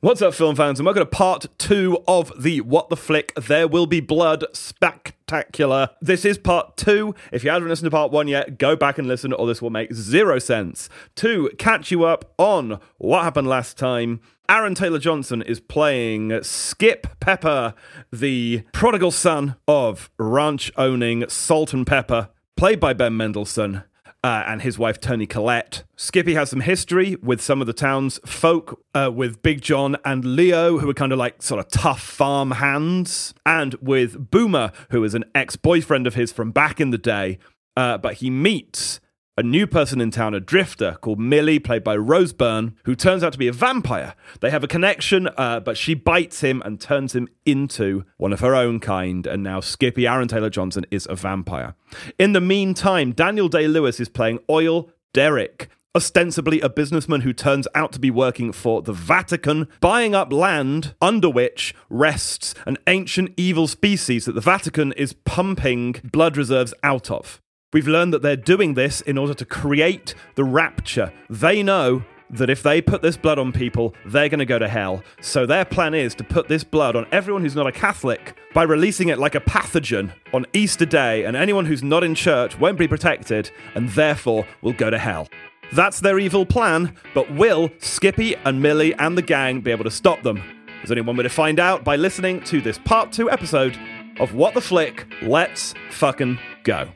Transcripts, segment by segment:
What's up, film fans? And welcome to part two of the What the Flick There Will Be Blood spectacular. This is part two. If you haven't listened to part one yet, go back and listen, or this will make zero sense. To catch you up on what happened last time, Aaron Taylor Johnson is playing Skip Pepper, the prodigal son of ranch owning Salt and Pepper, played by Ben Mendelsohn uh, and his wife Toni Collette. Skippy has some history with some of the town's folk, uh, with Big John and Leo, who are kind of like sort of tough farm hands, and with Boomer, who is an ex boyfriend of his from back in the day. Uh, but he meets a new person in town, a drifter called Milly, played by Rose Byrne, who turns out to be a vampire. They have a connection, uh, but she bites him and turns him into one of her own kind. And now Skippy Aaron Taylor Johnson is a vampire. In the meantime, Daniel Day Lewis is playing Oil Derrick. Ostensibly a businessman who turns out to be working for the Vatican, buying up land under which rests an ancient evil species that the Vatican is pumping blood reserves out of. We've learned that they're doing this in order to create the rapture. They know that if they put this blood on people, they're going to go to hell. So their plan is to put this blood on everyone who's not a Catholic by releasing it like a pathogen on Easter Day, and anyone who's not in church won't be protected and therefore will go to hell. That's their evil plan, but will Skippy and Milly and the gang be able to stop them? There's only one way to find out by listening to this part two episode of What the Flick. Let's fucking go.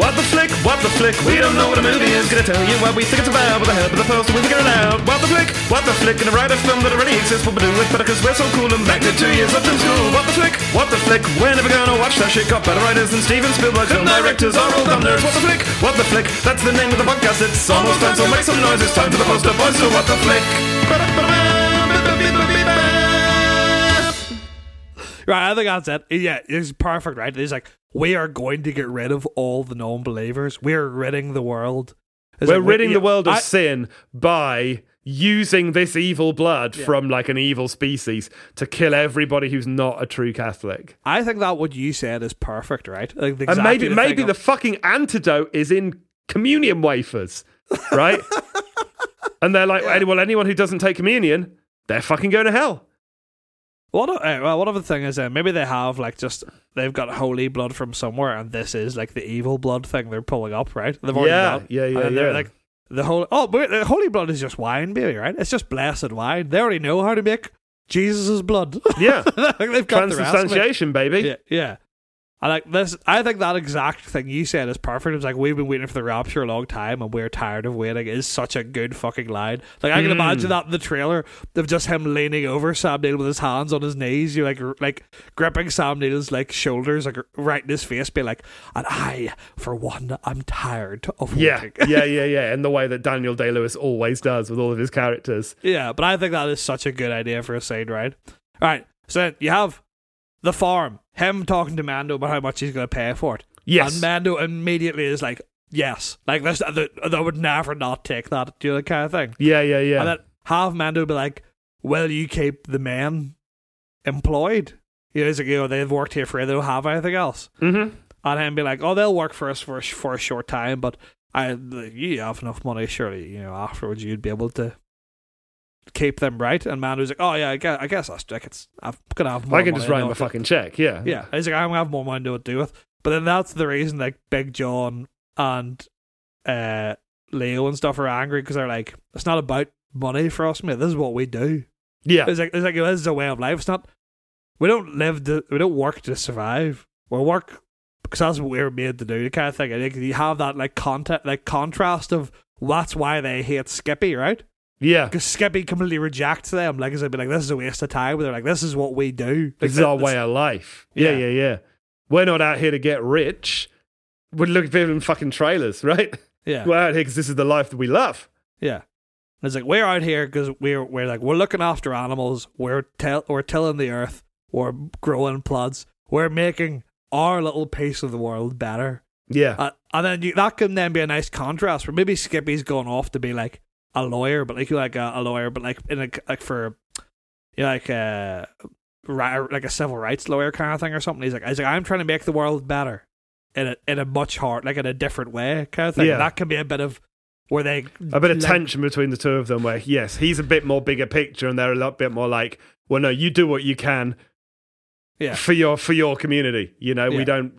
What the flick, what the flick, we don't know what a movie is. Gonna tell you what we think it's about With the help of the poster, we figure it out. What the flick, what the flick Gonna write a film that already exists But we do it better cause we're so cool And back to two years up from school. What the flick, what the flick We're never gonna watch that shit. Got better writers than Steven Spielberg Film directors are all dumb What the flick, what the flick That's the name of the podcast. It's almost time so make some noise It's time for the poster boys So what the flick Right, I think that's it. Yeah, it's perfect, right? It's like we are going to get rid of all the non-believers. We are ridding the world. It's We're like, we- ridding yeah, the world of I- sin by using this evil blood from like an evil species to kill everybody who's not a true Catholic. I think that what you said is perfect, right? Like And maybe the maybe the of- fucking antidote is in communion wafers, right? and they're like, well, anyone who doesn't take communion, they're fucking going to hell. What? uh, well, what other thing is uh, maybe they have like just they've got holy blood from somewhere, and this is like the evil blood thing they're pulling up, right? They've already Yeah, got, yeah, yeah, and they're yeah. Like the holy oh, but the holy blood is just wine, baby, right? It's just blessed wine. They already know how to make Jesus' blood. Yeah. they've got the. Transubstantiation, baby. Yeah, yeah. I like this. I think that exact thing you said is perfect. It's like we've been waiting for the rapture a long time, and we're tired of waiting. Is such a good fucking line. Like I can Mm. imagine that in the trailer of just him leaning over Sam Neill with his hands on his knees. You like like gripping Sam Neill's like shoulders, like right in his face, be like, "And I, for one, I'm tired of Yeah, waiting." yeah, yeah, yeah. yeah. And the way that Daniel Day Lewis always does with all of his characters. Yeah, but I think that is such a good idea for a scene, right? All right, so you have the farm, him talking to Mando about how much he's going to pay for it. Yes. And Mando immediately is like, yes. Like, this, I would never not take that, you know, kind of thing. Yeah, yeah, yeah. And then have Mando be like, will you keep the men employed? You know, he's like, you know, they've worked here for they don't have anything else. mm-hmm. And him be like, oh, they'll work for us for a, for a short time, but I, you have enough money, surely, you know, afterwards you'd be able to keep them right. And Mando's like, oh yeah, I guess, I guess that's like it's I'm gonna have more. I can just write him a fucking check. Yeah. Yeah, he's like, I'm gonna have more money to do with. But then that's the reason like Big John and uh Leo and stuff are angry because they're like, it's not about money for us, mate. This is what we do. Yeah. It's like it's like this is a way of life. It's not. We don't live to. We don't work to survive. We work because that's what we're made to do. The kind of thing. And like, you have that like content, like contrast of that's why they hate Skippy, right? Yeah. Because Skippy completely rejects them. Like, as be like, this is a waste of time. They're like, this is what we do. Like, This is our way of life. Yeah, Yeah. yeah, yeah. We're not out here to get rich. We're looking for in fucking trailers, right? Yeah, We're out here because this is the life that we love. yeah. And it's like we're out here because we're we're like we're looking after animals. We're till we're tilling the earth. We're growing plants. We're making our little piece of the world better. Yeah. Uh, and then you, that can then be a nice contrast where maybe Skippy's gone off to be like a lawyer, but like like a, a lawyer, but like in a like for you know, like uh, a like a civil rights lawyer kind of thing or something. He's like he's like I'm trying to make the world better in a in a much hard like in a different way kind of thing. Yeah. That can be a bit of where they a bit of like- tension between the two of them where yes he's a bit more bigger picture and they're a lot bit more like well no you do what you can Yeah. for your for your community you know Yeah. we don't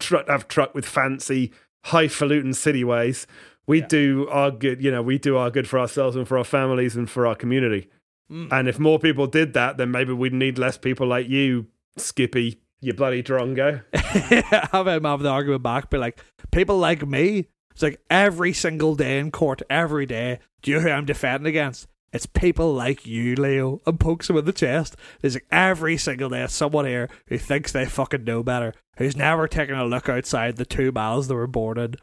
tr- have truck with fancy highfalutin city ways we Yeah. do our good you know we do our good for ourselves and for our families and for our community Mm. and if more people did that then maybe we'd need less people like you skippy you bloody drongo have him have the argument back, be like, people like me. It's like every single day in court, every day. Do you know who I'm defending against? It's people like you, Leo, and pokes him in the chest. There's like every single day, someone here who thinks they fucking know better, who's never taken a look outside the two miles they were born in.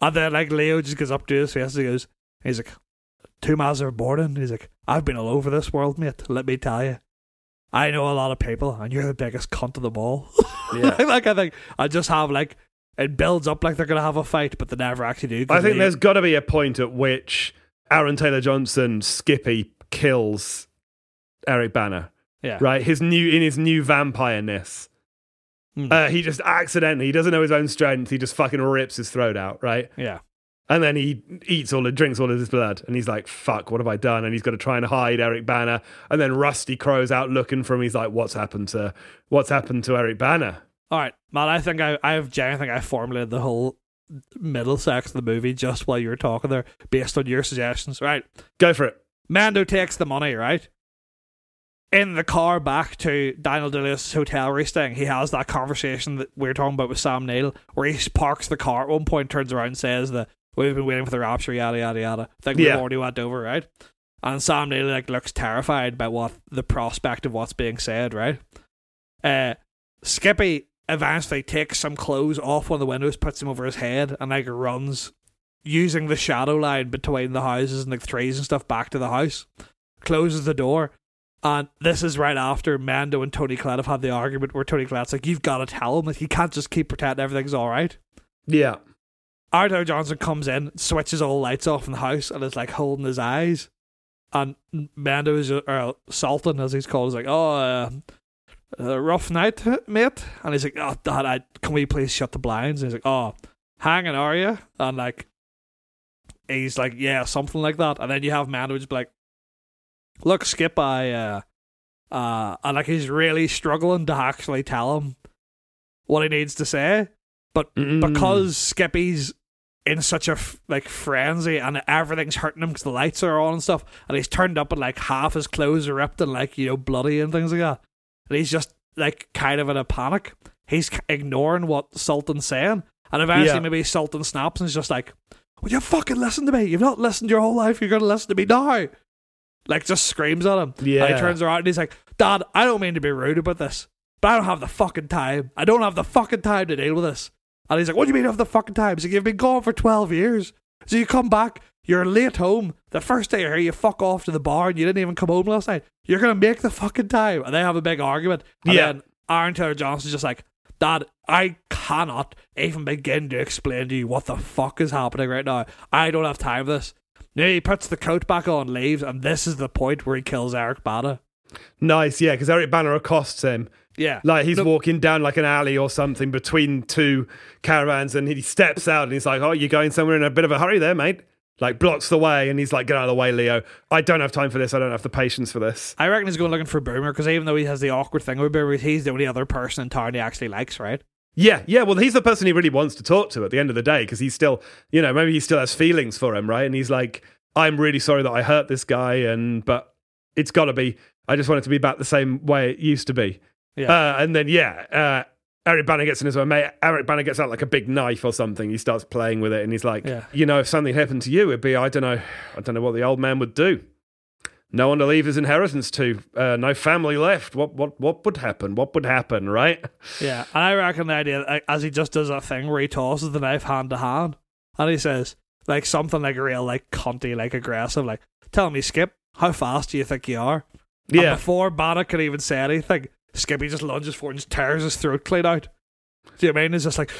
And then like Leo just goes up to his face and he goes, he's like, two miles they were. He's like, I've been all over this world, mate. Let me tell you. I know a lot of people, and you're the biggest cunt of them all. Yeah. like I think I just have like it builds up like they're gonna have a fight, but they never actually do. I think they- there's got to be a point at which Aaron Taylor Johnson, Skippy, kills Eric Bana. yeah Right, his new in his new vampire-ness. Mm. Uh, he just accidentally, he doesn't know his own strength. He just fucking rips his throat out, right? yeah And then he eats all, it drinks all of his blood, and he's like, "Fuck, what have I done?" And he's got to try and hide Eric Bana. And then Rusty Crowe's out looking for him. He's like, "What's happened to What's happened to Eric Bana?" All right, man. I think I I have genuinely think I formulated the whole middle section of the movie just while you were talking there, based on your suggestions. Right, Go for it. Mando takes the money. Right. In the car back to Daniel Day-Lewis' hotel where he's staying, he has that conversation that we were talking about with Sam Neill, where he parks the car at one point, turns around and says that we've been waiting for the rapture, yada yada yada. Think we've already went over, right? And Sam Neill like looks terrified by what the prospect of what's being said, right? Uh, Skippy eventually takes some clothes off one of the windows, puts them over his head, and like runs using the shadow line between the houses and the trees and stuff back to the house. Closes the door. And this is right after Mando and Toni Collette have had the argument where Toni Collette's like, You've got to tell him that he can't just keep pretending everything's alright. Yeah, Arthur Johnson comes in, switches all the lights off in the house, and is like holding his eyes. And Mando is, or Sultan, as he's called, is like, "Oh, uh, uh, rough night, mate." And he's like, "Oh, Dad, I, can we please shut the blinds?" And he's like, "Oh, hanging, are you?" And like, he's like, "Yeah, something like that." And then you have Mando just be like, "Look, Skip, I, uh, uh," and like he's really struggling to actually tell him what he needs to say, but Mm. because Skippy's in such a f- like frenzy and everything's hurting him because the lights are on and stuff, and he's turned up and like half his clothes are ripped and like you know bloody and things like that, and he's just like kind of in a panic. He's ignoring what Sultan's saying, and eventually Yeah. maybe Sultan snaps and is just like, "Would you fucking listen to me? You've not listened your whole life. You're gonna listen to me now." Like just screams at him. Yeah. And he turns around and he's like, Dad, I don't mean to be rude about this, but I don't have the fucking time. I don't have the fucking time to deal with this. And he's like, What do you mean you have the fucking time? He's like, You've been gone for 12 years. So you come back, you're late home. The first day you're here, you fuck off to the bar and you didn't even come home last night. You're going to make the fucking time. And they have a big argument. And Yeah. then Aaron Taylor Johnson's just like, Dad, I cannot even begin to explain to you what the fuck is happening right now. I don't have time for this. Now he puts the coat back on, leaves, and this is the point where he kills Eric Bana. nice, yeah, because Eric Bana accosts him. Yeah. Like he's No- walking down like an alley or something between two caravans, and he steps out and he's like, "Oh, you're going somewhere in a bit of a hurry there, mate." Like blocks the way, and he's like, "Get out of the way, Leo. I don't have time for this. I don't have the patience for this." I reckon he's going looking for Boomer because even though he has the awkward thing with Boomer, he's the only other person in town he actually likes, right? Yeah, yeah. Well, he's the person he really wants to talk to at the end of the day because he's still, you know, maybe he still has feelings for him, right? And he's like, "I'm really sorry that I hurt this guy, and but it's got to be. I just want it to be back the same way it used to be." Yeah. Uh, and then yeah, uh, Eric Bana gets in his way. Mate, Eric Bana gets out like a big knife or something. He starts playing with it, and he's like, Yeah. "You know, if something happened to you, it'd be I don't know, I don't know what the old man would do." No one to leave his inheritance to, uh, no family left. What, what, what would happen? What would happen, right? Yeah. And I reckon the idea, as he just does that thing where he tosses the knife hand to hand, and he says, like, something like real, like, cunty, like, aggressive, like, tell me, Skip, how fast do you think you are? And Yeah, before Bannock can even say anything, Skippy just lunges forward and just tears his throat clean out. Do you know I mean? It's just like,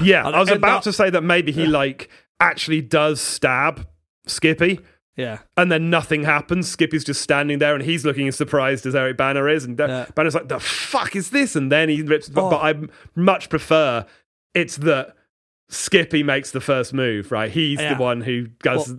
Yeah, And- I was about that- to say that maybe he Yeah. like actually does stab Skippy, yeah. and then nothing happens. Skippy's just standing there, and he's looking as surprised as Eric Bana is, and uh, Yeah. Bana's like, "The fuck is this?" And then he rips. But, Oh. but I much prefer it's that Skippy makes the first move, right? He's Yeah. the one who goes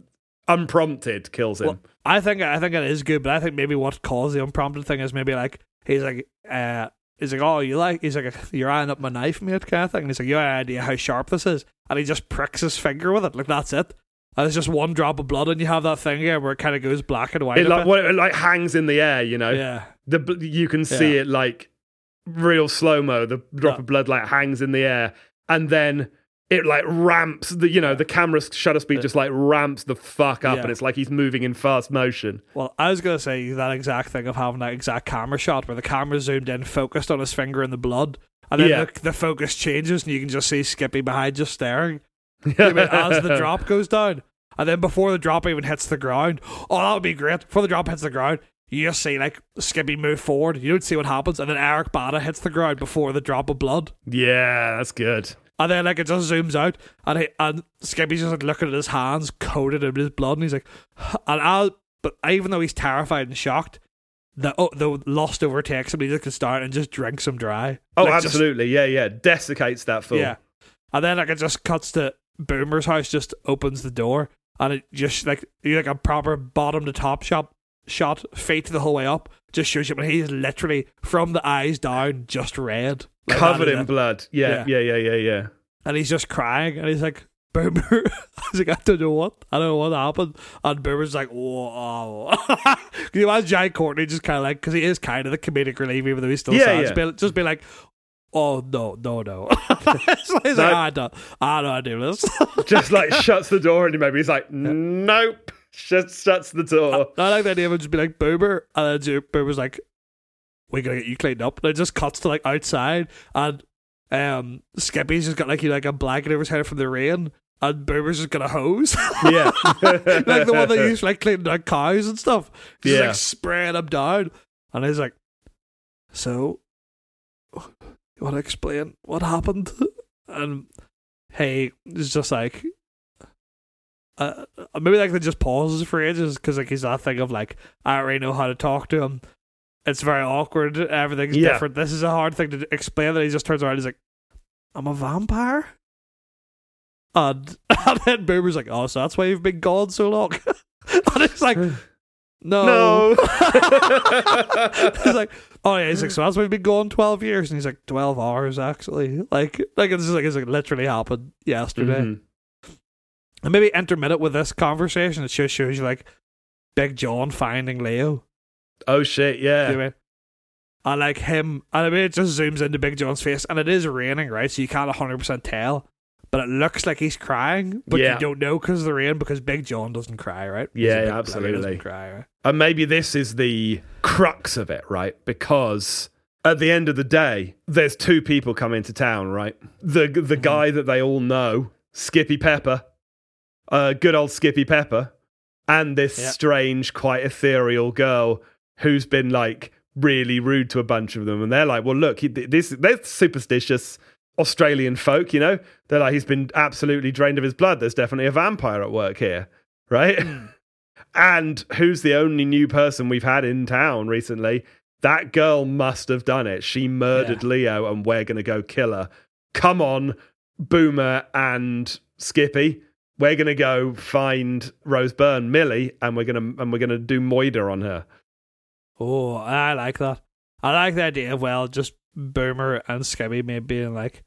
unprompted, kills him. Well, I think I think it is good, but I think maybe what caused the unprompted thing is maybe like he's like uh he's like oh you like he's like you're eyeing up my knife mate kind of thing. And he's like you have any idea how sharp this is, and he just pricks his finger with it like that's it. And it's just one drop of blood, and you have that thing here where it kind of goes black and white. it like well, it like hangs in the air, you know. yeah, The you can see Yeah. it like real slow mo. The drop Yeah. of blood like hangs in the air, and then it like ramps. The you know the camera shutter speed just like ramps the fuck up, Yeah. and it's like he's moving in fast motion. Well, I was gonna say that exact thing of having that exact camera shot where the camera zoomed in, focused on his finger in the blood, and then Yeah. the, the focus changes and you can just see Skippy behind just staring. I mean, as the drop goes down, and then before the drop even hits the ground, oh, that would be great. Before the drop hits the ground, you just see like Skippy move forward. You don't see what happens, and then Eric Bana hits the ground before the drop of blood. Yeah, that's good. And then like it just zooms out, and he, and Skippy's just like looking at his hands coated in his blood, and he's like, and I, but even though he's terrified and shocked, the oh, the lust overtakes him. He just can start and just drinks him dry. Oh, Like, just- absolutely. yeah, yeah. Desiccates that fool. yeah. And then like it just cuts to Boomer's house, just opens the door, and it just like you like a proper bottom to top shot shot, feet the whole way up, just shows you, but he's literally from the eyes down, just red, Like, Covered in it. blood. Yeah, yeah, yeah, yeah, yeah. and he's just crying, and he's like. Boomer, he's like, I don't know what, I don't know what happened, and Boomer's like, whoa. Can you imagine Jai Courtney just kind of like, because he is kind of the comedic relief, even though he's still Yeah, sad, yeah. Just, be, just be like, oh no, no, no. he's like, No. I don't, I don't do this. Just like shuts the door, and maybe he's like, nope. Just shuts the door. I like the idea of it just be like Boomer, and then Boomer's like, we're gonna get you cleaned up." And it just cuts to like outside, and um, Skippy's just got like you like a blanket over his head from the rain, and Boomer's just got a hose, yeah. like the one they use for like cleaning out cows and stuff. Just Yeah. like spraying them down, and he's like, "So, want to explain what happened?" And hey, it's just like. Uh, maybe like they just pauses for ages because like he's that thing of like I already know how to talk to him. It's very awkward. Everything's Yeah. different. This is a hard thing to explain. That he just turns around. and He's like, "I'm a vampire," and, and then Boomer's like, "Oh, so that's why you've been gone so long." and it's like, "No." No. he's like, "Oh yeah." He's like, "So that's why you've been going twelve years," and he's like, 12 hours actually." Like, like it's just like it's like literally happened yesterday. Mhm. And maybe intermittent with this conversation, it just shows you like Big John finding Leo. Oh shit, Do you yeah. know I mean? And like him, and I mean, it just zooms into Big John's face, and it is raining, right? So you can't 100% tell, but it looks like he's crying, but Yeah. you don't know because of the rain, because Big John doesn't cry, right? He's Yeah, a big yeah, bloke, he doesn't absolutely. cry, right? And maybe this is the crux of it, right? Because at the end of the day, there's two people coming to town, right? The the Mm-hmm. guy that they all know, Skippy Pepper, uh, good old Skippy Pepper, and this strange, quite ethereal girl who's been like really rude to a bunch of them, and they're like, "Well, look, he, this they're superstitious." Australian folk, you know, they're like, he's been absolutely drained of his blood. There's definitely a vampire at work here, right? Hmm. And who's the only new person we've had in town recently? That girl must have done it. She murdered Leo, and we're going to go kill her. Come on, Boomer and Skippy. We're going to go find Rose Byrne, Milly, and we're going to and we're going to do moider on her. Oh, I like that. I like the idea of, well, just Boomer and Skippy maybe being like,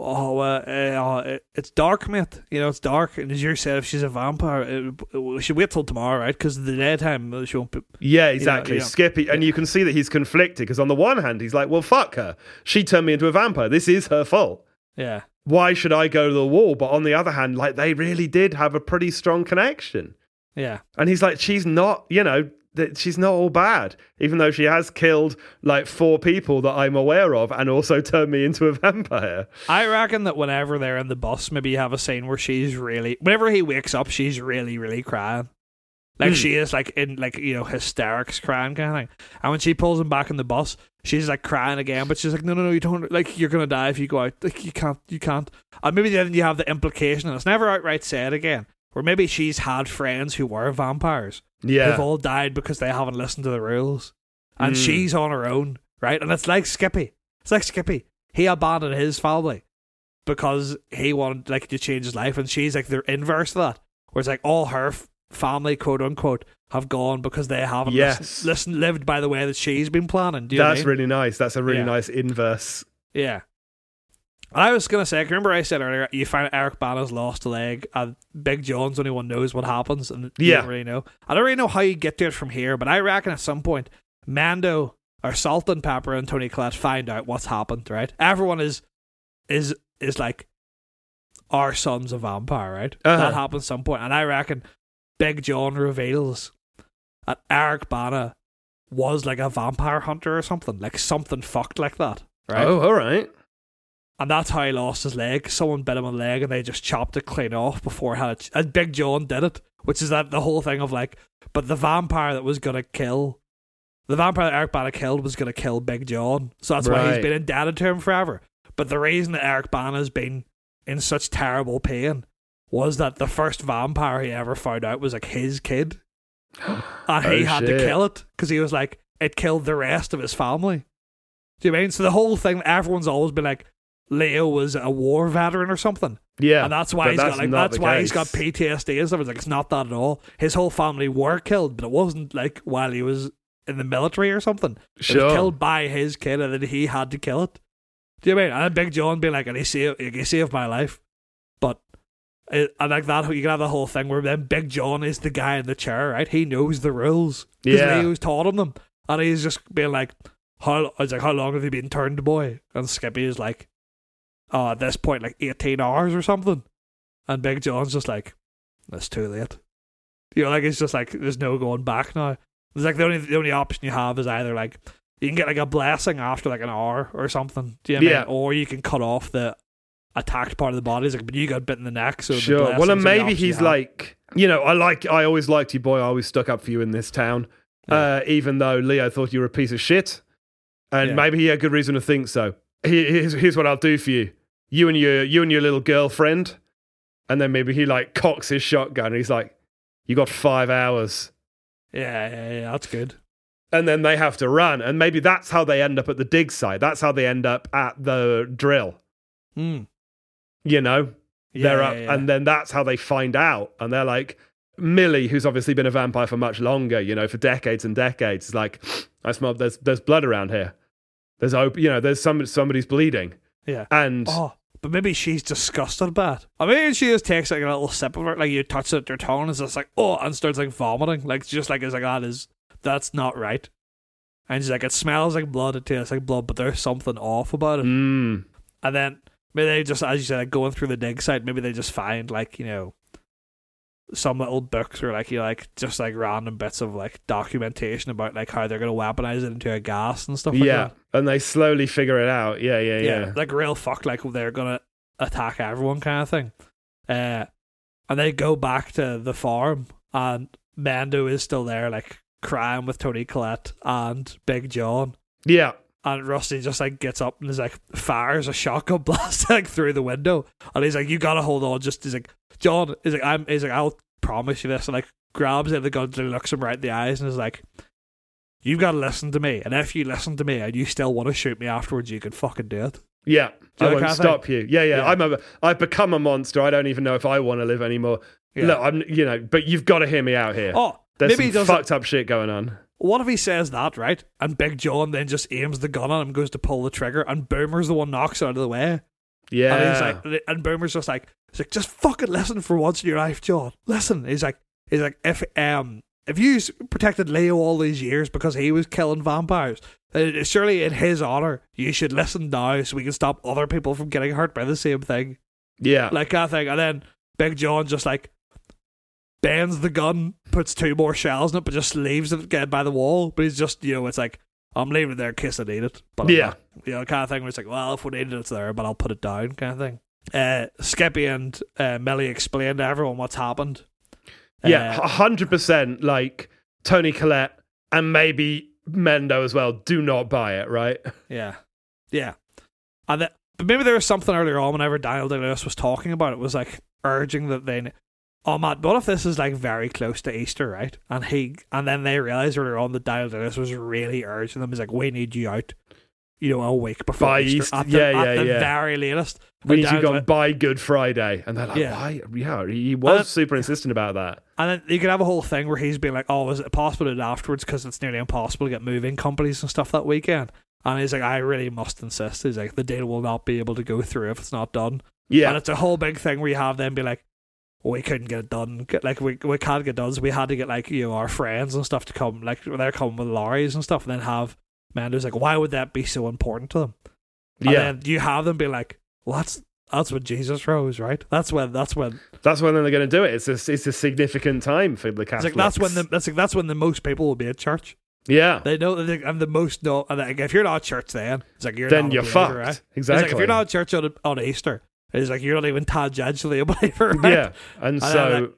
oh, uh, uh, it's dark, mate. You know, it's dark. And as you said, if she's a vampire, it, we should wait till tomorrow, right? Because the daytime, uh, she won't be. Yeah, exactly. yeah. Skippy, and you can see that he's conflicted because on the one hand, he's like, "Well, fuck her. She turned me into a vampire. This is her fault." Yeah. why should I go to the wall? But on the other hand, like they really did have a pretty strong connection. Yeah. And he's like, she's not, you know, that she's not all bad, even though she has killed like four people that I'm aware of and also turned me into a vampire. I reckon that whenever they're in the bus, maybe you have a scene where she's really, whenever he wakes up, she's really, really crying. Like Hmm. she is like in like you know hysterics crying kind of thing. And when she pulls him back in the bus, she's like crying again, but she's like, no, no, no, you don't like you're gonna die if you go out. Like you can't, you can't. And maybe then you have the implication, and it's never outright said again, where maybe she's had friends who were vampires Yeah. They've all died because they haven't listened to the rules, and Mm. she's on her own, right? And it's like Skippy. It's like Skippy. He abandoned his family because he wanted like to change his life, and she's like the inverse of that, where it's like all her f- family, quote unquote, have gone because they haven't Yes. listened, listened, lived by the way that she's been planning. Do you know what I That's mean? really nice. That's a really Yeah. nice inverse. Yeah. I was gonna say, I remember I said earlier, you find Eric Bana's lost a leg, and Big John's only one knows what happens, and you Yeah. don't really know. I don't really know how you get to it from here, but I reckon at some point, Mando or Salt and Pepper and Toni Collette find out what's happened. Right? Everyone is is is like, our son's a vampire, right? Uh-huh. That happens at some point, and I reckon Big John reveals that Eric Bana was like a vampire hunter or something, like something fucked like that, right? Oh, all right. And that's how he lost his leg. Someone bit him on the leg and they just chopped it clean off before he had it. And Big John did it, which is that the whole thing of like, but the vampire that was going to kill, the vampire that Eric Bana killed was going to kill Big John. So that's why he's been indebted to him forever. But the reason that Eric Bana's been in such terrible pain was that the first vampire he ever found out was like his kid. And he Oh, had to kill it because he was like, it killed the rest of his family. Do you mean? So the whole thing, everyone's always been like, Leo was a war veteran or something. Yeah. and that's why he's got like that's why he's got. PTSD and stuff. It's like it's not that at all. His whole family were killed, but it wasn't like while he was in the military or something. It Sure. was killed by his kid, and then he had to kill it. Do you know I mean? And Big John being like, "And he saved, he saved my life," but eh, and like that, you can have the whole thing where then Big John is the guy in the chair, right? He knows the rules because Yeah. Leo's taught him them, and he's just being like, "How?" I was like, "How long have you been turned boy?" And Skippy is like, "Oh, at this point, like eighteen hours or something." And Big John's just like, "That's too late." You know, like it's just like there's no going back now. It's like the only the only option you have is either like you can get like a blessing after like an hour or something. Do you know what I Yeah. mean? Or you can cut off the attacked part of the body. It's like, but you got bit in the neck, so sure. Well, and maybe option you he's like, you know, I like, I always liked you, boy. I always stuck up for you in this town, Yeah. uh, even though Leo thought you were a piece of shit, and Yeah. maybe he had good reason to think so. Here's, here's what I'll do for you: you and your, you and your little girlfriend, and then maybe he like cocks his shotgun. And he's like, "You got five hours." yeah, yeah, yeah, that's good. and then they have to run and maybe that's how they end up at the dig site that's how they end up at the drill Mm. you know Yeah, they're yeah, up yeah. and then that's how they find out and they're like milly who's obviously been a vampire for much longer you know for decades and decades is like i smell there's there's blood around here there's op- you know there's some somebody's bleeding yeah. and Oh, but maybe she's disgusted by it. I mean, she just takes like a little sip of it, like you touch it with your tongue, and it's just like, oh, and starts like vomiting. Like, just like, it's like, that is, that's not right. And she's like, it smells like blood, it tastes like blood, but there's something off about it. mm, And then maybe they just, as you said, like going through the dig site, maybe they just find like, you know, some little books or like, you like just like random bits of like documentation about like how they're to weaponize it into a gas and stuff like yeah that. and they slowly figure it out yeah yeah yeah, like real fuck, like they're gonna attack everyone kind of thing. Uh, and they go back to the farm, and Mando is still there, like crying with Toni Collette and Big John. yeah And Rusty just like gets up and is like fires a shotgun blast like through the window, and he's like, "You gotta hold on." Just he's like, John is like, "I'm," he's like, "I'll promise you this," and like grabs it the gun and looks him right in the eyes and is like. You've got to listen to me, and if you listen to me and you still want to shoot me afterwards, you can fucking do it. yeah Do I won't kind of stop you. Yeah, yeah, Yeah. I'm a. I've become a monster. I don't even know if I want to live anymore. Yeah. Look, I'm. You know, but you've got to hear me out here. Oh, There's maybe some fucked up shit going on. What if he says that, right? And Big John then just aims the gun at him, goes to pull the trigger, and Boomer's the one knocks out of the way. Yeah. And he's like, and Boomer's just like, he's like, just fucking listen for once in your life, John. Listen. He's like, he's like, if um, if you protected Leo all these years because he was killing vampires, then surely in his honor you should listen now so we can stop other people from getting hurt by the same thing, yeah. like that thing. And then Big John just like bends the gun, puts two more shells in it, but just leaves it again by the wall. But he's just, you know, it's like, I'm leaving it there in case I need it. But I'm Yeah. you know, kind of thing where it's like, well, if we need it, it's there, but I'll put it down, kind of thing. Uh, Skippy and uh, Milly explain to everyone what's happened. yeah. Uh, hundred percent. Like Toni Collette and maybe Mendo as well. Do not buy it. Right. yeah, yeah. And that, but maybe there was something earlier on whenever Daniel Day Lewis was talking about it, was like urging that they. Oh Matt, what if this is like very close to Easter, right? And he and then they realized earlier on that Daniel Day Lewis was really urging them. He's like, "We need you out, you know, a week before By Easter, Easter, at the, yeah, at yeah, the yeah. very latest." we need you gone by Good Friday. And they're like, Yeah. why? Yeah, he was Uh, super insistent about that. And then you could have a whole thing where he's being like, "Oh, is it possible to do it afterwards? Because it's nearly impossible to get moving companies and stuff that weekend." And he's like, "I really must insist." He's like, "The deal will not be able to go through if it's not done." Yeah. And it's a whole big thing where you have them be like, "We couldn't get it done. Get- Like we we can't get it done, so we had to get like you know our friends and stuff to come. Like they're coming with lorries and stuff, and then have Mando's like, why would that be so important to them? And Yeah. then you have them be like, well, that's that's when Jesus rose, right? That's when that's when That's when they're going to do it. It's a, it's a significant time for the it's Catholics. like that's when the that's like that's when the most people will be at church. Yeah. They know that and the most and like, if you're not at church then it's like you're Then not you're believer, fucked. Right? It's Exactly. like if you're not at church on on Easter, it's like you're not even tangentially a believer. Right? Yeah. And then, so,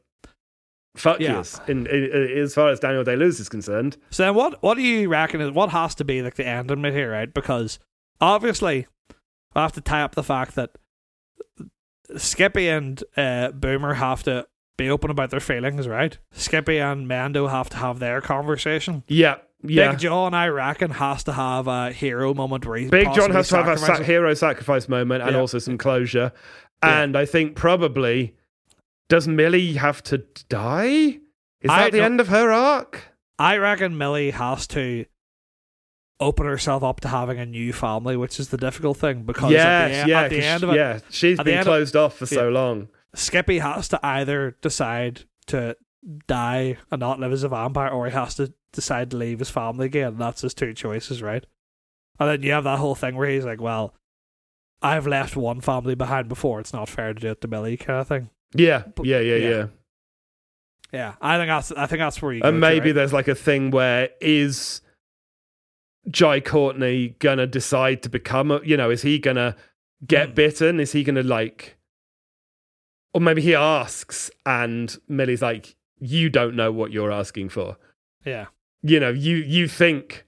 fuck Yeah. yes. In, in, in- as far as Daniel Day Lewis is concerned. So then what what do you reckon is what has to be like the end of it here, right? Because obviously I have to tie up the fact that Skippy and uh, Boomer have to be open about their feelings, right? Skippy and Mando have to have their conversation. Yeah. Yeah. Big John, I reckon, has to have a hero moment where he Big John has to have a sa- hero sacrifice moment and Yeah. also some closure. Yeah. And I think probably does Milly have to die? Is I that the end of her arc? I reckon Milly has to open herself up to having a new family, which is the difficult thing because at the, yeah, at the end of it, yeah, she's been end of- closed off for so long. Skippy has to either decide to die and not live as a vampire, or he has to decide to leave his family again. That's his two choices, right? And then you have that whole thing where he's like, "Well, I've left one family behind before. It's not fair to do it to Milly," kind of thing. Yeah, yeah, yeah, Yeah. yeah. Yeah, I think that's I think that's where you. Go And to, maybe right? there's like a thing where is Jai Courtney gonna decide to become a, you know, is he gonna get Mm. bitten? Is he gonna like, or maybe he asks and Milly's like, you don't know what you're asking for. yeah, You know, you you think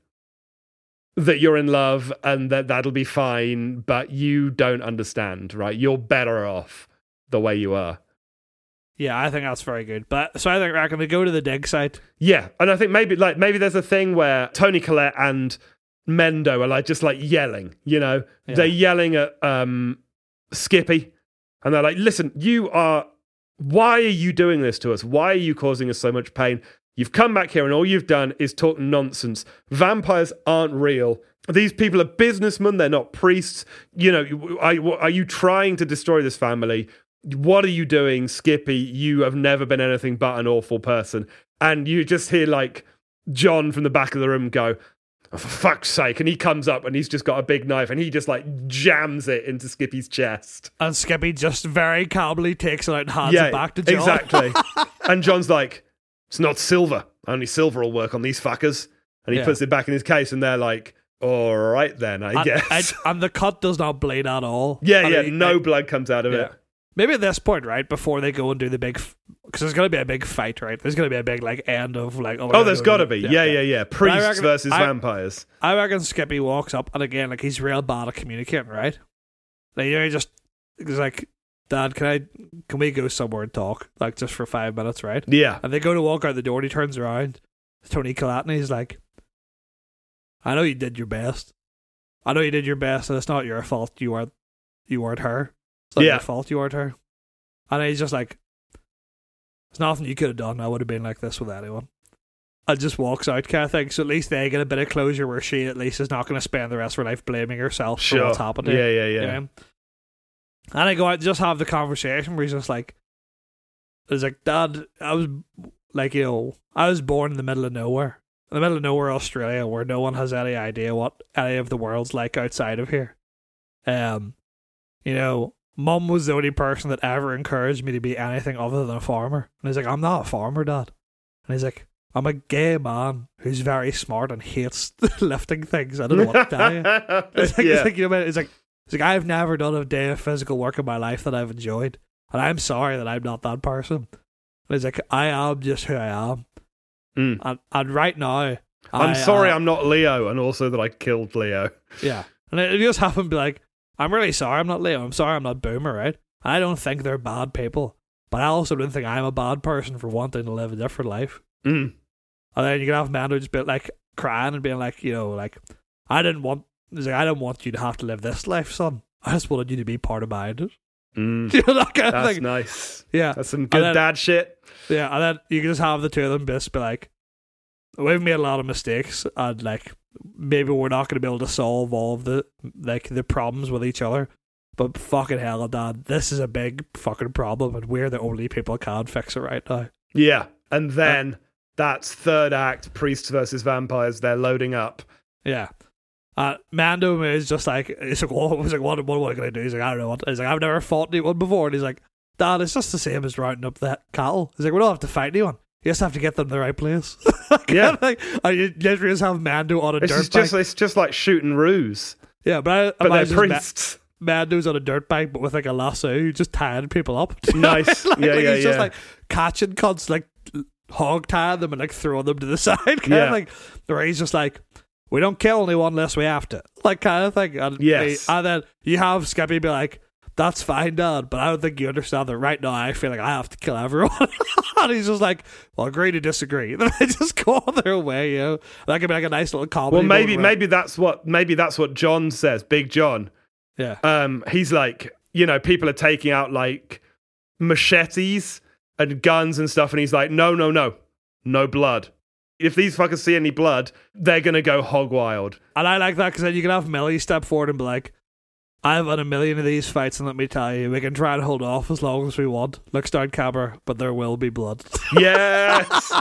that you're in love and that that'll be fine, but you don't understand, right? You're better off the way you are. yeah. I think that's very good. But so I think reckon we go to the dig site. Yeah, and I think maybe like maybe there's a thing where Toni Collette and Mendo are like just like yelling, you know, Yeah. they're yelling at um Skippy, and they're like, "Listen, you are. Why are you doing this to us? Why are you causing us so much pain? You've come back here, and all you've done is talk nonsense. Vampires aren't real." These people are businessmen, they're not priests. You know, are, are you trying to destroy this family? What are you doing, Skippy? You have never been anything but an awful person and you just hear like John from the back of the room go, oh, for fuck's sake. And he comes up and he's just got a big knife and he just like jams it into Skippy's chest. And Skippy just very calmly takes it out and hands it back to John. Exactly. and John's like, it's not silver. Only silver will work on these fuckers. And he Yeah. puts it back in his case and they're like, all right then, I and, guess. and, and the cut does not bleed at all. yeah, And yeah, it- no it- blood comes out of yeah. it. Maybe at this point, right before they go and do the big, because there's going to be a big fight, right? There's going to be a big like end of like. Oh, Oh, gonna there's go got to be. Yeah, yeah, yeah. Priests reckon- versus I- vampires. I reckon Skippy walks up and again, like he's real bad at communicating, right? Like you know, he just he's like, Dad, can I can we go somewhere and talk, like just for five minutes, right? Yeah. And they go to walk out the door and he turns around. Toni Collette and he's like, I know you did your best. I know you did your best and it's not your fault you weren't you weren't her. It's not Yeah. your fault you weren't her. And he's just like There's nothing you could have done. I would have been like this with anyone. And just walks out kind of thing. So at least they get a bit of closure where she at least is not going to spend the rest of her life blaming herself for what's happened to Yeah, yeah, yeah. know? And I go out and just have the conversation where he's just like, it's like, Dad, I was like, you know, I was born in the middle of nowhere, in the middle of nowhere, Australia, where no one has any idea what any of the world's like outside of here. Um, you know, Mum was the only person that ever encouraged me to be anything other than a farmer. And he's like, I'm not a farmer, Dad. And he's like, I'm a gay man who's very smart and hates lifting things. I don't know what to tell you. It's like, yeah. it's like, you know, it's like, it's like I've never done a day of physical work in my life that I've enjoyed, and I'm sorry that I'm not that person. And he's like I am just who I am, Mm. and, and right now, I'm I, sorry uh, I'm not Leo, and also that I killed Leo. yeah, and it, it just happened to be like, I'm really sorry I'm not Leo. I'm sorry I'm not Boomer, right? I don't think they're bad people, but I also don't think I'm a bad person for wanting to live a different life. Mm. And then you can have Mando just be like crying and being like, you know, like I didn't want, like, I didn't want you to have to live this life, son. I just wanted you to be part of mine. Mm, You know, that kind of that's thing. nice. Yeah. That's some good then- dad shit. Yeah, and then you can just have the two of them just be like, we've made a lot of mistakes, and like maybe we're not going to be able to solve all of the like the problems with each other. But fucking hell, Dad, this is a big fucking problem, and we're the only people who can fix it right now. Yeah. And then that's third act priests versus vampires. They're loading up. Yeah. Uh, Mando is just like, he's like, what, he's like, what, what, what can I do? He's like, I don't know what. He's like, I've never fought anyone before. And he's like, Dad, it's just the same as rounding up the cattle. He's like, we don't have to fight anyone. You just have to get them the right place. Yeah. like, and you literally just have Mando on a It's dirt just, bike. just it's just like shooting ruse, yeah, but I but they're imagine Ma- priests. Mando's on a dirt bike, but with like a lasso, just tying people up. Nice. like, Yeah, like yeah, he's just like catching cunts, like hog tying them and like throwing them to the side, kind Yeah. of like where he's just like, we don't kill anyone unless we have to, like kind of thing. And, Yes. and then you have Skippy be like, that's fine, Dad, but I don't think you understand that right now I feel like I have to kill everyone. and he's just like, well, agree to disagree. Then they just go on their way, you know. That could be like a nice little comedy. Well, maybe maybe that's what maybe that's what John says. Big John. yeah. Um, he's like, you know, people are taking out like machetes and guns and stuff, and he's like, no, no, no, no blood. If these fuckers see any blood, they're gonna go hog wild. And I like that because then you can have Milly step forward and be like, I've had a million of these fights, and let me tell you, we can try and hold off as long as we want. Looks down camera, but there will be blood. Yes,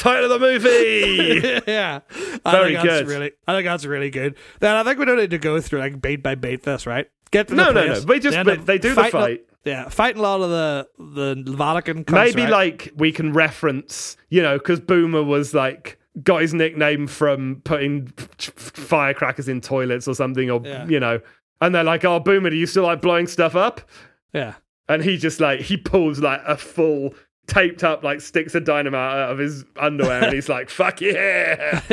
title of the movie. yeah, I Very think that's good. Really, I think that's really good. Then I think we don't need to go through like beat by beat this, right? Get to the No, no, no. We just They they, end up they do the fighting a- fight. yeah, fighting a lot of the the Vatican. cunts, Maybe right? like we can reference, you know, because Boomer was like got his nickname from putting firecrackers in toilets or something, or Yeah. you know, and they're like, "Oh, Boomer, do you still like blowing stuff up?" yeah, And he just like he pulls like a full taped up like sticks of dynamite out of his underwear, and he's like, "Fuck yeah!"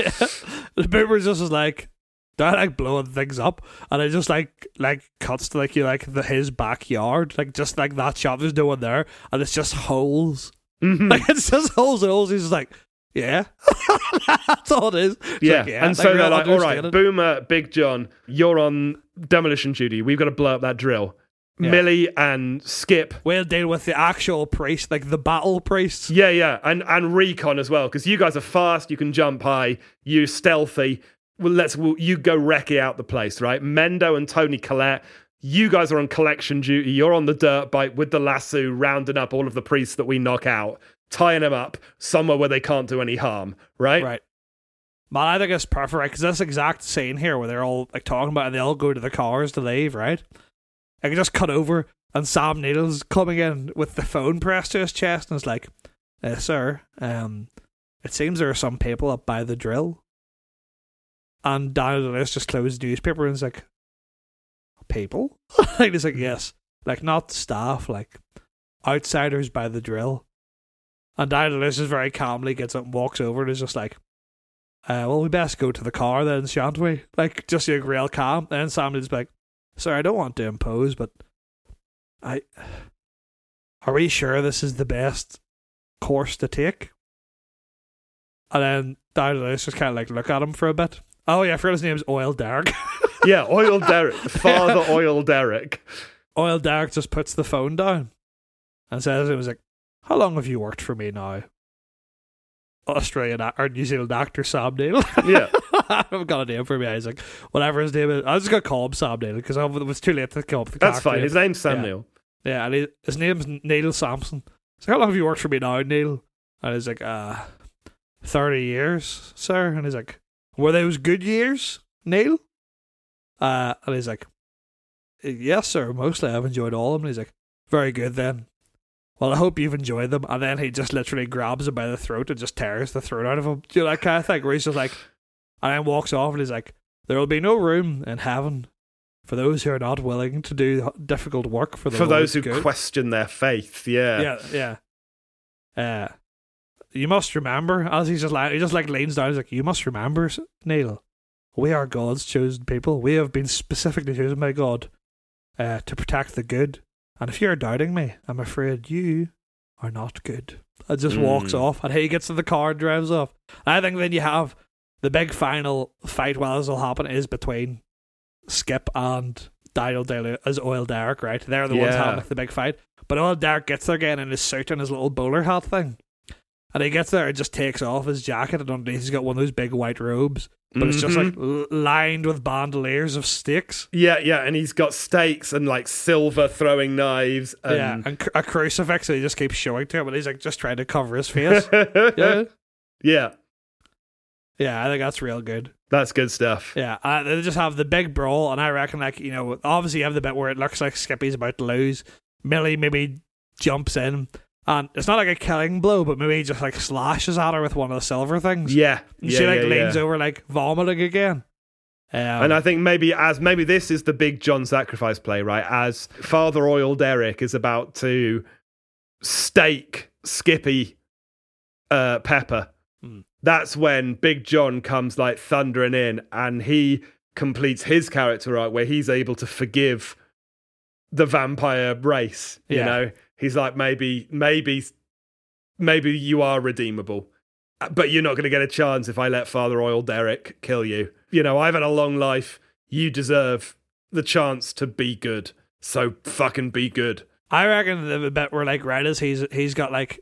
the boomer's just was like they're like blowing things up and it just like like cuts to like you like the his backyard like just like that shot there's no one there and it's just holes Mhm. like it's just holes and holes he's just like yeah that's all it is yeah. like, and so they're like, "All right, understated. Boomer, Big John, you're on demolition duty. We've got to blow up that drill." Yeah. Milly and Skip we'll deal with the actual priest like the battle priests Yeah, yeah, and and recon as well because you guys are fast. You can jump high. You're stealthy. Well, let's well, you go wrecking out the place, right? Mendo and Toni Collette. You guys are on collection duty. You're on the dirt bike with the lasso, rounding up all of the priests that we knock out, tying them up somewhere where they can't do any harm, right? right man I think it's perfect right because this exact scene here where they're all like talking about it and they all go to the cars to leave right I can just cut over and Sam Neill's coming in with the phone pressed to his chest and is like, uh, "Sir, um, it seems there are some people up by the drill." And Daniel Lewis just closed the newspaper and is like, "People?" and he's like, "Yes, like not staff, like outsiders by the drill." And Daniel Lewis just very calmly gets up and walks over and is just like, uh, "Well, we best go to the car then, shan't we?" Like just like real calm. And Sam is like, "Sir, I don't want to impose, but I are we sure this is the best course to take?" And then Daniel Lewis just kind of like look at him for a bit. Oh yeah, I forgot his name's Oil Derrick. Yeah, Oil Derrick, Father Oil Derrick. Oil Derrick just puts the phone down and says, "It was like, how long have you worked for me now?" Australian or New Zealand actor Sam Neill. Yeah, I've got a name for me. He's like, whatever his name is. I was just gonna call him Sam Neill because it was too late to come up with the that's fine. name. His name's Sam Yeah. Neill. Yeah, and he, his name's Neil Sampson. So how long have you worked for me now, Neil? And he's like, uh, 30 years, sir. And he's like, were those good years, Neil? Uh, and he's like, yes, sir. Mostly I've enjoyed all of them. And he's like, very good then. Well, I hope you've enjoyed them. And then he just literally grabs him by the throat and just tears the throat out of him. Do you know that kind of thing? Where he's just like, and then walks off and he's like, there will be no room in heaven for those who are not willing to do difficult work for the For those who good. question their faith, yeah. yeah, yeah. Uh, you must remember, as he's just like he just like leans down. He's like, "You must remember, Neil, we are God's chosen people. We have been specifically chosen by God uh, to protect the good. And if you're doubting me, I'm afraid you are not good." And just walks Mm. off, and he gets to the car and drives off. And I think then you have the big final fight while this will happen is between Skip and Daniel Day as Oil Derrick, right? They're the ones having like, the big fight. But Oil Derrick gets there again in his suit and his little bowler hat thing. And he gets there and just takes off his jacket and underneath he's got one of those big white robes. But it's just like Mhm. l- lined with bandoliers of sticks. yeah, yeah, and he's got stakes and like silver throwing knives. And... yeah, and cr- a crucifix that he just keeps showing to him, and he's like just trying to cover his face. yeah, yeah, yeah, I think that's real good. that's good stuff. Yeah, uh, they just have the big brawl, and I reckon, like you know, obviously you have the bit where it looks like Skippy's about to lose. Millie maybe jumps in, and it's not like a killing blow, but maybe he just like slashes at her with one of the silver things. Yeah, and yeah, she like yeah, leans yeah. over, like vomiting again. Um, And I think maybe as maybe this is the big John sacrifice play, right? As Father Oil Derrick is about to stake Skippy uh, Pepper, Hmm. that's when Big John comes like thundering in, and he completes his character arc where he's able to forgive the vampire race. You Yeah. know, he's like maybe maybe maybe you are redeemable. But you're not going to get a chance if I let Father Oil Derrick kill you. You know, I've had a long life. You deserve the chance to be good. So fucking be good. I reckon the bit where like right as he's he's got like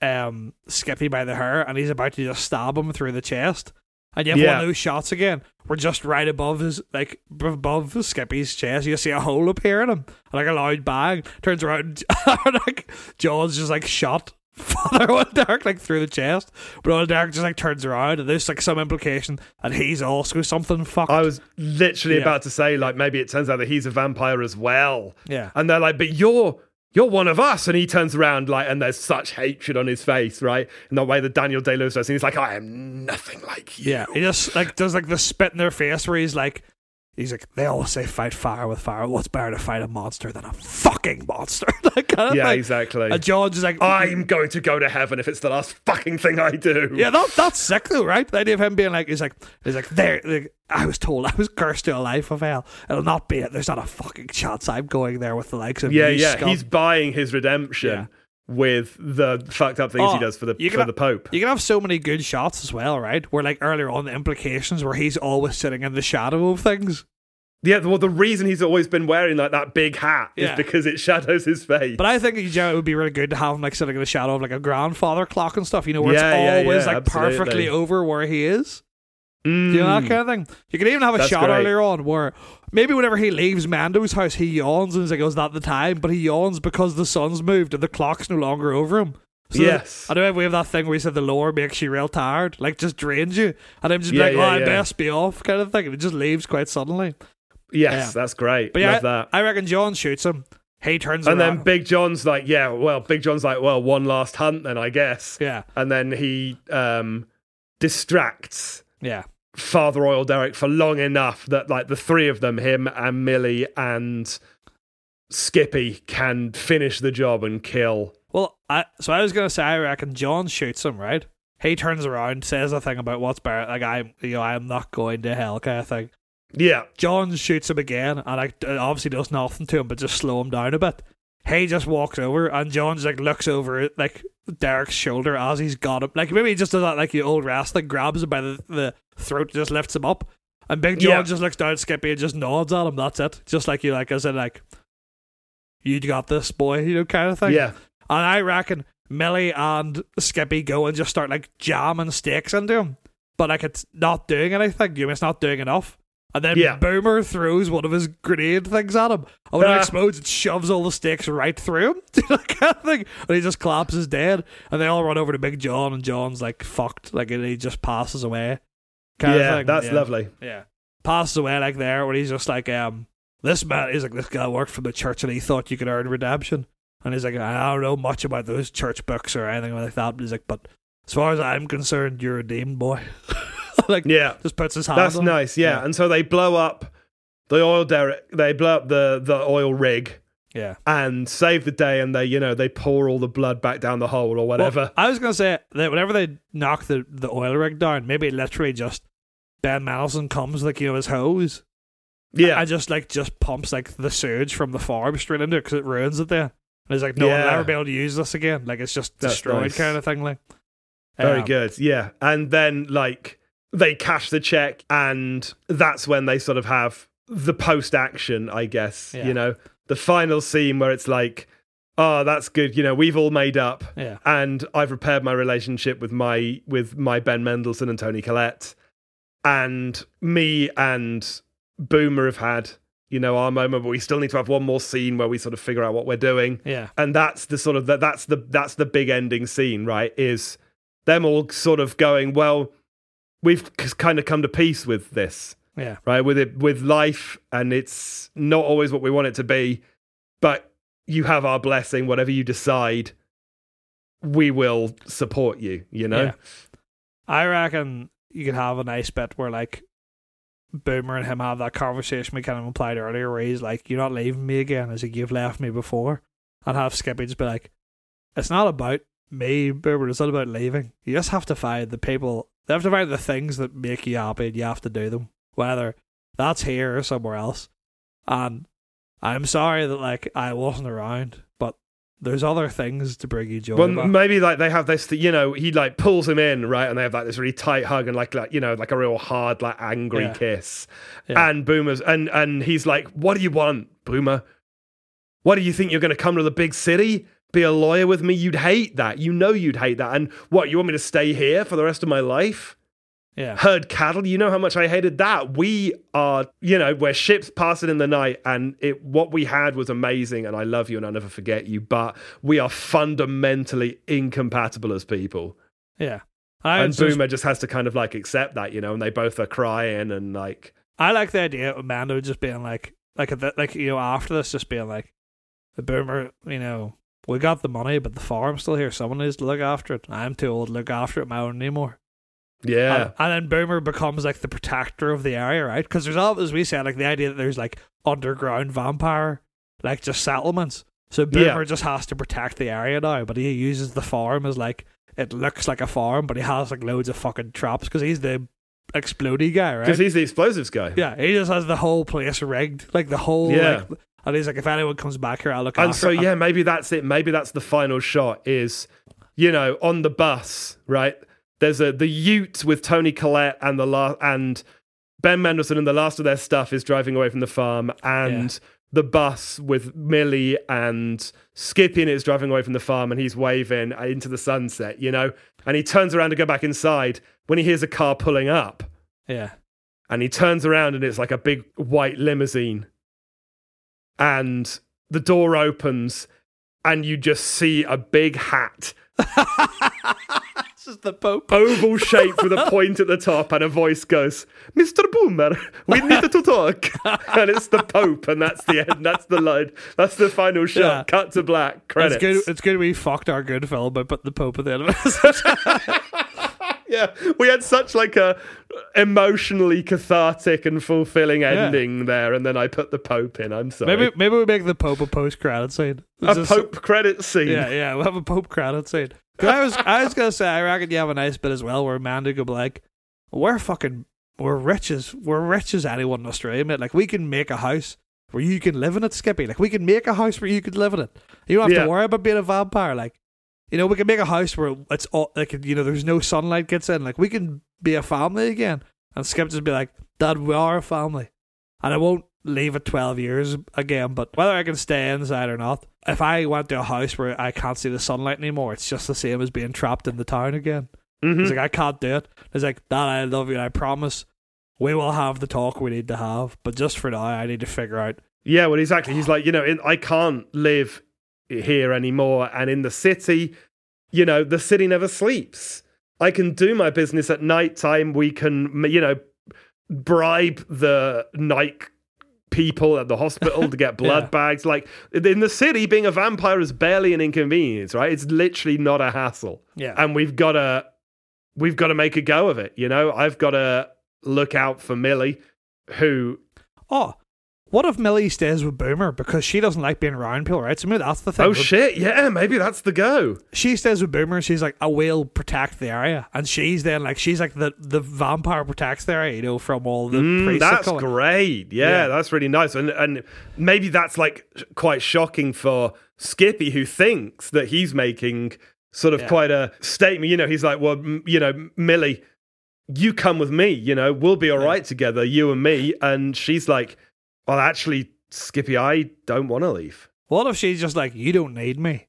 um Skippy by the hair, and he's about to just stab him through the chest. And you have Yeah. one of those shots again. We're just right above his like above Skippy's chest. You see a hole appear in him, and like a loud bang. Turns around, and like John's just like shot Father Oil Derrick like through the chest. But Oil Derrick just like turns around, and there's like some implication that he's also something fucked. I was literally Yeah. about to say, like, maybe it turns out that he's a vampire as well. yeah, And they're like, but you're you're one of us. And he turns around like and there's such hatred on his face, right? In the way that Daniel Day Lewis does. And he's like, I am nothing like you. Yeah, he just like does like the spit in their face where he's like, he's like, they always say fight fire with fire. What's better to fight a monster than a fucking monster? that kind of Yeah, thing. exactly. And George is like, I'm going to go to heaven if it's the last fucking thing I do. yeah, that, that's sick though, right? The idea of him being like, he's like, he's like, there. Like, I was told I was cursed to a life of hell. It'll not be it. There's not a fucking chance I'm going there with the likes of Yeah, yeah. scum." He's buying his redemption Yeah. With the fucked up things Oh, he does for the for can- the Pope. You can have so many good shots as well, right? Where like earlier on the implications where he's always sitting in the shadow of things. Yeah, well, the reason he's always been wearing like that big hat Yeah. is because it shadows his face. But I think you know, it would be really good to have him like sitting in the shadow of like a grandfather clock and stuff. You know, where Yeah, yeah, it's always yeah, like perfectly over where he is. Mm. You know that kind of thing. You could even have a That's shot great. earlier on where maybe whenever he leaves Mando's house, he yawns and he's like, "Oh, is that the time?" But he yawns because the sun's moved and the clock's no longer over him. So Yes. I know we have that thing where he said the lower makes you real tired, like just drains you, and I'm just Yeah, like, "Oh, yeah, I yeah. best be off," kind of thing. And it just leaves quite suddenly. yes, Yeah. that's great. But yeah, Love that. I reckon John shoots him. He turns and around. then Big John's like, yeah, well, Big John's like, well, one last hunt then, I guess. yeah, And then he um, distracts yeah. Father Oil Derrick for long enough that like the three of them, him and Milly and Skippy, can finish the job and kill. Well, I so I was gonna say I reckon John shoots him right. He turns around, says a thing about what's better, like I'm, you know, I'm not going to hell kind of thing. Yeah, John shoots him again, and like it obviously does nothing to him, but just slow him down a bit. He just walks over, and John's like looks over like Derrick's shoulder as he's got him. Like maybe he just does that like the old wrestling, grabs him by the, the throat, just lifts him up, and Big John Yeah. just looks down at Skippy and just nods at him. That's it. Just like you like, as in like, you got this, boy, you know, kind of thing. yeah, And I reckon Milly and Skippy go and just start like jamming stakes into him. But like it's not doing anything. You know, it's not doing enough. And then Yeah. Boomer throws one of his grenade things at him. And when it Ah. explodes, it shoves all the sticks right through him. that kind of thing. And he just collapses dead. And they all run over to Big John, and John's like fucked. Like, and he just passes away. Yeah. That's Yeah. lovely. Yeah. Passes away like there, where he's just like, um, this man, he's like, this guy worked for the church and he thought you could earn redemption. And he's like, I don't know much about those church books or anything like that. But he's like, but as far as I'm concerned, you're redeemed, boy. like, Yeah, just puts his hand that's on nice. Yeah. Yeah. and so they blow up the oil derrick. They blow up the the oil rig. Yeah. and save the day and they you know they pour all the blood back down the hole or whatever Well, I was going to say that whenever they knock the, the oil rig down, maybe literally just Ben Mendelsohn comes like, you know, his hose. yeah I just like just pumps like the sewage from the farm straight into it because it ruins it there. And he's like, no one will Yeah. ever be able to use this again. Like it's just That's destroyed nice. kind of thing. Like very Um, good yeah and then like they cash the check and that's when they sort of have the post action, I guess. Yeah. You know, the final scene where it's like, oh, that's good. You know, we've all made up, Yeah. and I've repaired my relationship with my with my Ben Mendelsohn and Toni Collette, and me and Boomer have had you know our moment, but we still need to have one more scene where we sort of figure out what we're doing Yeah. and that's the sort of that that's the that's the big ending scene right is them all sort of going well we've kind of come to peace with this Yeah. right with it with life and it's not always what we want it to be but you have our blessing whatever you decide we will support you you know Yeah. I reckon you could have a nice bit where like Boomer and him have that conversation we kind of implied earlier where he's like, You're not leaving me again, as like you've left me before. And have Skippy just be like, It's not about me, Boomer, it's not about leaving. You just have to find the people they have to find the things that make you happy and you have to do them. Whether that's here or somewhere else. And I'm sorry that like I wasn't around, but there's other things to bring you joy. Well, about. maybe like they have this, you know, he like pulls him in, right, and they have like this really tight hug and like, like you know, like a real hard, like angry Yeah. kiss. Yeah. And Boomer's and and he's like, "What do you want, Boomer? What do you think you're going to come to the big city, be a lawyer with me? You'd hate that. You know, you'd hate that. And what you want me to stay here for the rest of my life?" yeah. herd cattle. You know how much I hated that. We are, you know, we're ships passing in the night, and it what we had was amazing, and I love you, and I'll never forget you. But we are fundamentally incompatible as people, Yeah. I, and Boomer just has to kind of like accept that, you know. And they both are crying, and like, I like the idea of Mando just being like, like, like you know, after this, just being like, the boomer, you know, we got the money, but the farm's still here. Someone needs to look after it. I'm too old to look after it my own anymore. yeah, And, and then Boomer becomes like the protector of the area, right? Because there's all, as we said, like the idea that there's like underground vampire, like just settlements. So Boomer Yeah. just has to protect the area now, but he uses the farm as like it looks like a farm, but he has like loads of fucking traps because he's the explodey guy, right? because he's the explosives guy. Yeah, he just has the whole place rigged, like the whole. Yeah. Like, and he's like, if anyone comes back here, I'll look and so it." yeah, maybe that's it. Maybe that's the final shot. Is you know on the bus, right? There's a the Ute with Toni Collette and the last and Ben Mendelsohn and the last of their stuff is driving away from the farm, and the bus with Milly and Skippy in it is driving away from the farm, and he's waving into the sunset, you know. And he turns around to go back inside when he hears a car pulling up, yeah, and he turns around and it's like a big white limousine and the door opens and you just see a big hat this is the Pope. oval shaped with a point at the top and a voice goes mr boomer we need to talk and it's the pope and that's the end that's the line that's the final shot Yeah. cut to black credits It's good. It's good. We fucked our good film by putting the Pope at the end of it. Yeah we had such like a emotionally cathartic and fulfilling ending there and then i put the pope in i'm sorry maybe maybe we make the Pope a post credit scene. a It's pope credit scene Yeah, yeah. We'll have a Pope credit scene. I was I was gonna say I reckon you have a nice bit as well where Amanda could be like, we're fucking we're rich as we're rich as anyone in Australia, mate. Like we can make a house where you can live in it, Skippy. Like we can make a house where you could live in it. You don't have Yeah. to worry about being a vampire. Like you know, we can make a house where it's all like you know, there's no sunlight gets in. Like we can be a family again. And Skip just be like, Dad, we are a family. And I won't leave it 12 years again, but whether I can stay inside or not, if I went to a house where I can't see the sunlight anymore, it's just the same as being trapped in the town again. Mhm. He's like, I can't do it. He's like, Dad, I love you. and I promise we will have the talk we need to have. But just for now, I need to figure out. Yeah, well, exactly. He's like, you know, in, I can't live here anymore. And in the city, you know, the city never sleeps. I can do my business at night time. We can, you know, bribe the night people at the hospital to get blood Yeah. bags. Like in the city, being a vampire is barely an inconvenience, right? It's literally not a hassle. Yeah. And we've got to, we've got to make a go of it. You know, I've got to look out for Milly, who oh, what if Milly stays with Boomer because she doesn't like being around people, right? So maybe that's the thing. Oh shit! Yeah, maybe that's the go. she stays with Boomer and she's like, I will protect the area. And she's then like, she's like the, the vampire protects the area, you know, from all the Mm, priests. that's great. Yeah, Yeah. that's really nice. And and maybe that's like quite shocking for Skippy, who thinks that he's making sort of Yeah. quite a statement. You know, he's like, well, m- you know, Milly, you come with me. You know, we'll be all right together, you and me. And she's like, Well, actually, Skippy, I don't want to leave. What if she's just like, you don't need me?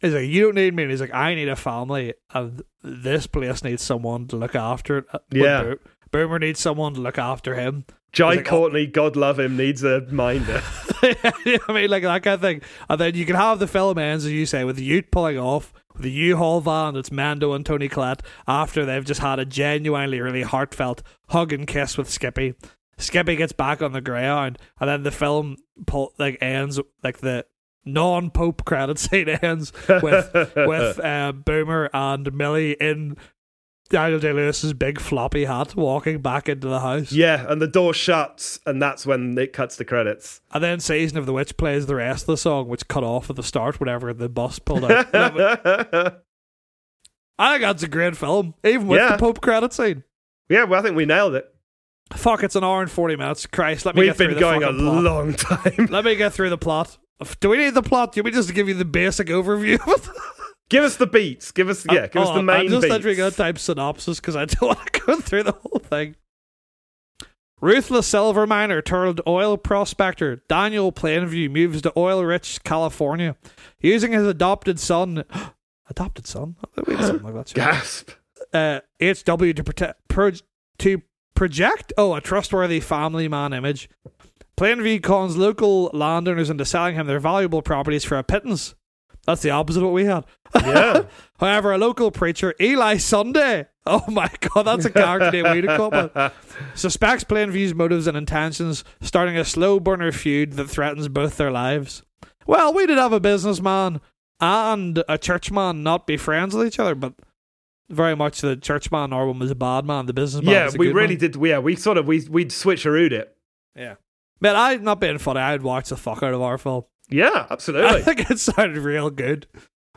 He's like, you don't need me. And he's like, I need a family, uh, and this place needs someone to look after it. Uh, yeah. Bo- Boomer needs someone to look after him. Jai like, oh. Courtney, God love him, needs a minder. I mean, like that kind of thing. And then you can have the film ends, as you say, with the Ute pulling off, with the U-Haul van, it's Mando and Toni Collette, after they've just had a genuinely, really heartfelt hug and kiss with Skippy. Skippy gets back on the ground, and then the film pull, like ends like the non-Pope credit scene ends with with uh, Boomer and Milly in Daniel Day Lewis's big floppy hat walking back into the house. yeah, and the door shuts, and that's when it cuts the credits. And then Season of the Witch plays the rest of the song, which cut off at the start whenever the bus pulled out. I think that's a great film, even with Yeah. the Pope credit scene. Yeah, well, I think we nailed it. Fuck, it's an hour and 40 minutes. Christ, let me get through the. We've get through been the going a fucking plot. long time. Let me get through the plot. Do we need the plot? Do we just give you the basic overview of it? give us the beats. Give us, yeah, give us the main I'm just beats. going to type synopsis because I don't want to go through the whole thing. Ruthless silver miner turned oil prospector Daniel Plainview moves to oil-rich California, using his adopted son. adopted son? Wait, something like that. sure. Gasp. uh, HW to protect pro- to project oh a trustworthy family man image. Plainview cons local landowners into selling him their valuable properties for a pittance. That's the opposite of what we had. Yeah. However, a local preacher, Eli Sunday, oh my god, that's a character name we'd have come up with, suspects Plainview's motives and intentions, starting a slow burner feud that threatens both their lives. Well, we did have a businessman and a churchman not be friends with each other, but very much the churchman Orwin was a bad man, the businessman yeah, was a we really man. did. Yeah, we sort of we we'd switcherooed it. Yeah. Man, I'm not being funny. I'd watch the fuck out of our film. Yeah, absolutely. I think it sounded real good.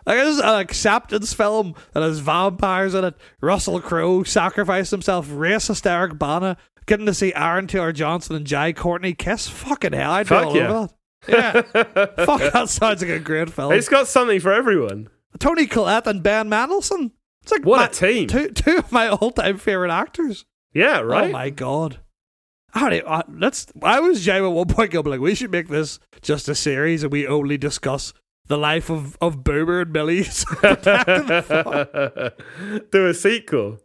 Like it's an acceptance film that has vampires in it. Russell Crowe sacrificed himself. Racist Eric Bana getting to see Aaron Taylor Johnson and Jai Courtney kiss. Fucking hell, I'd Fuck yeah. over that. Yeah, fuck that sounds like a great film. it's got something for everyone. Toni Collette and Ben Mendelsohn. It's like What my- a team. Two two of my all time favorite actors. Yeah, right. Oh my god. I don't uh, let's. I was Jay at one point going like, we should make this just a series and we only discuss the life of, of Boomer and the. Do a sequel.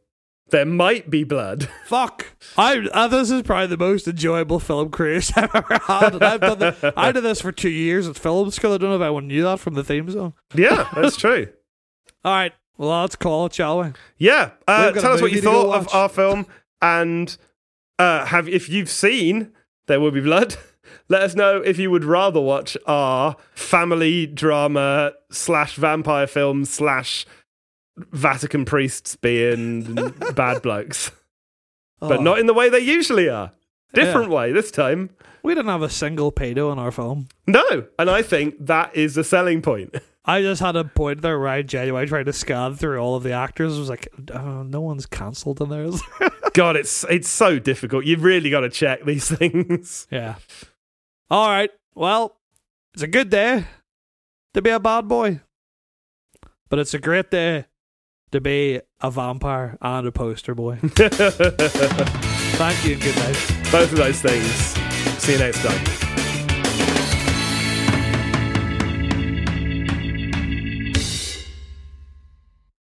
There might be blood. Fuck. I, uh, this is probably the most enjoyable film creation I've ever had. And I've done the, I did this for two years at film school. I don't know if anyone knew that from the theme song. Yeah, that's true. All right. Well, let's call it, shall we? Yeah. Uh, tell us what you movie to go thought of our film and uh, have if you've seen There Will Be Blood. Let us know if you would rather watch our family drama slash vampire film slash Vatican priests being bad blokes, but Oh. not in the way they usually are. Different way this time. We didn't have a single pedo in our film. No, and I think that is a selling point. I just had a point there where I genuinely tried to scan through all of the actors. I was like, oh, no one's cancelled in there. God, it's it's so difficult. You've really got to check these things. yeah. All right. Well, it's a good day to be a bad boy, but it's a great day to be a vampire and a poster boy. Thank you and good night. Both of those things. See you next time.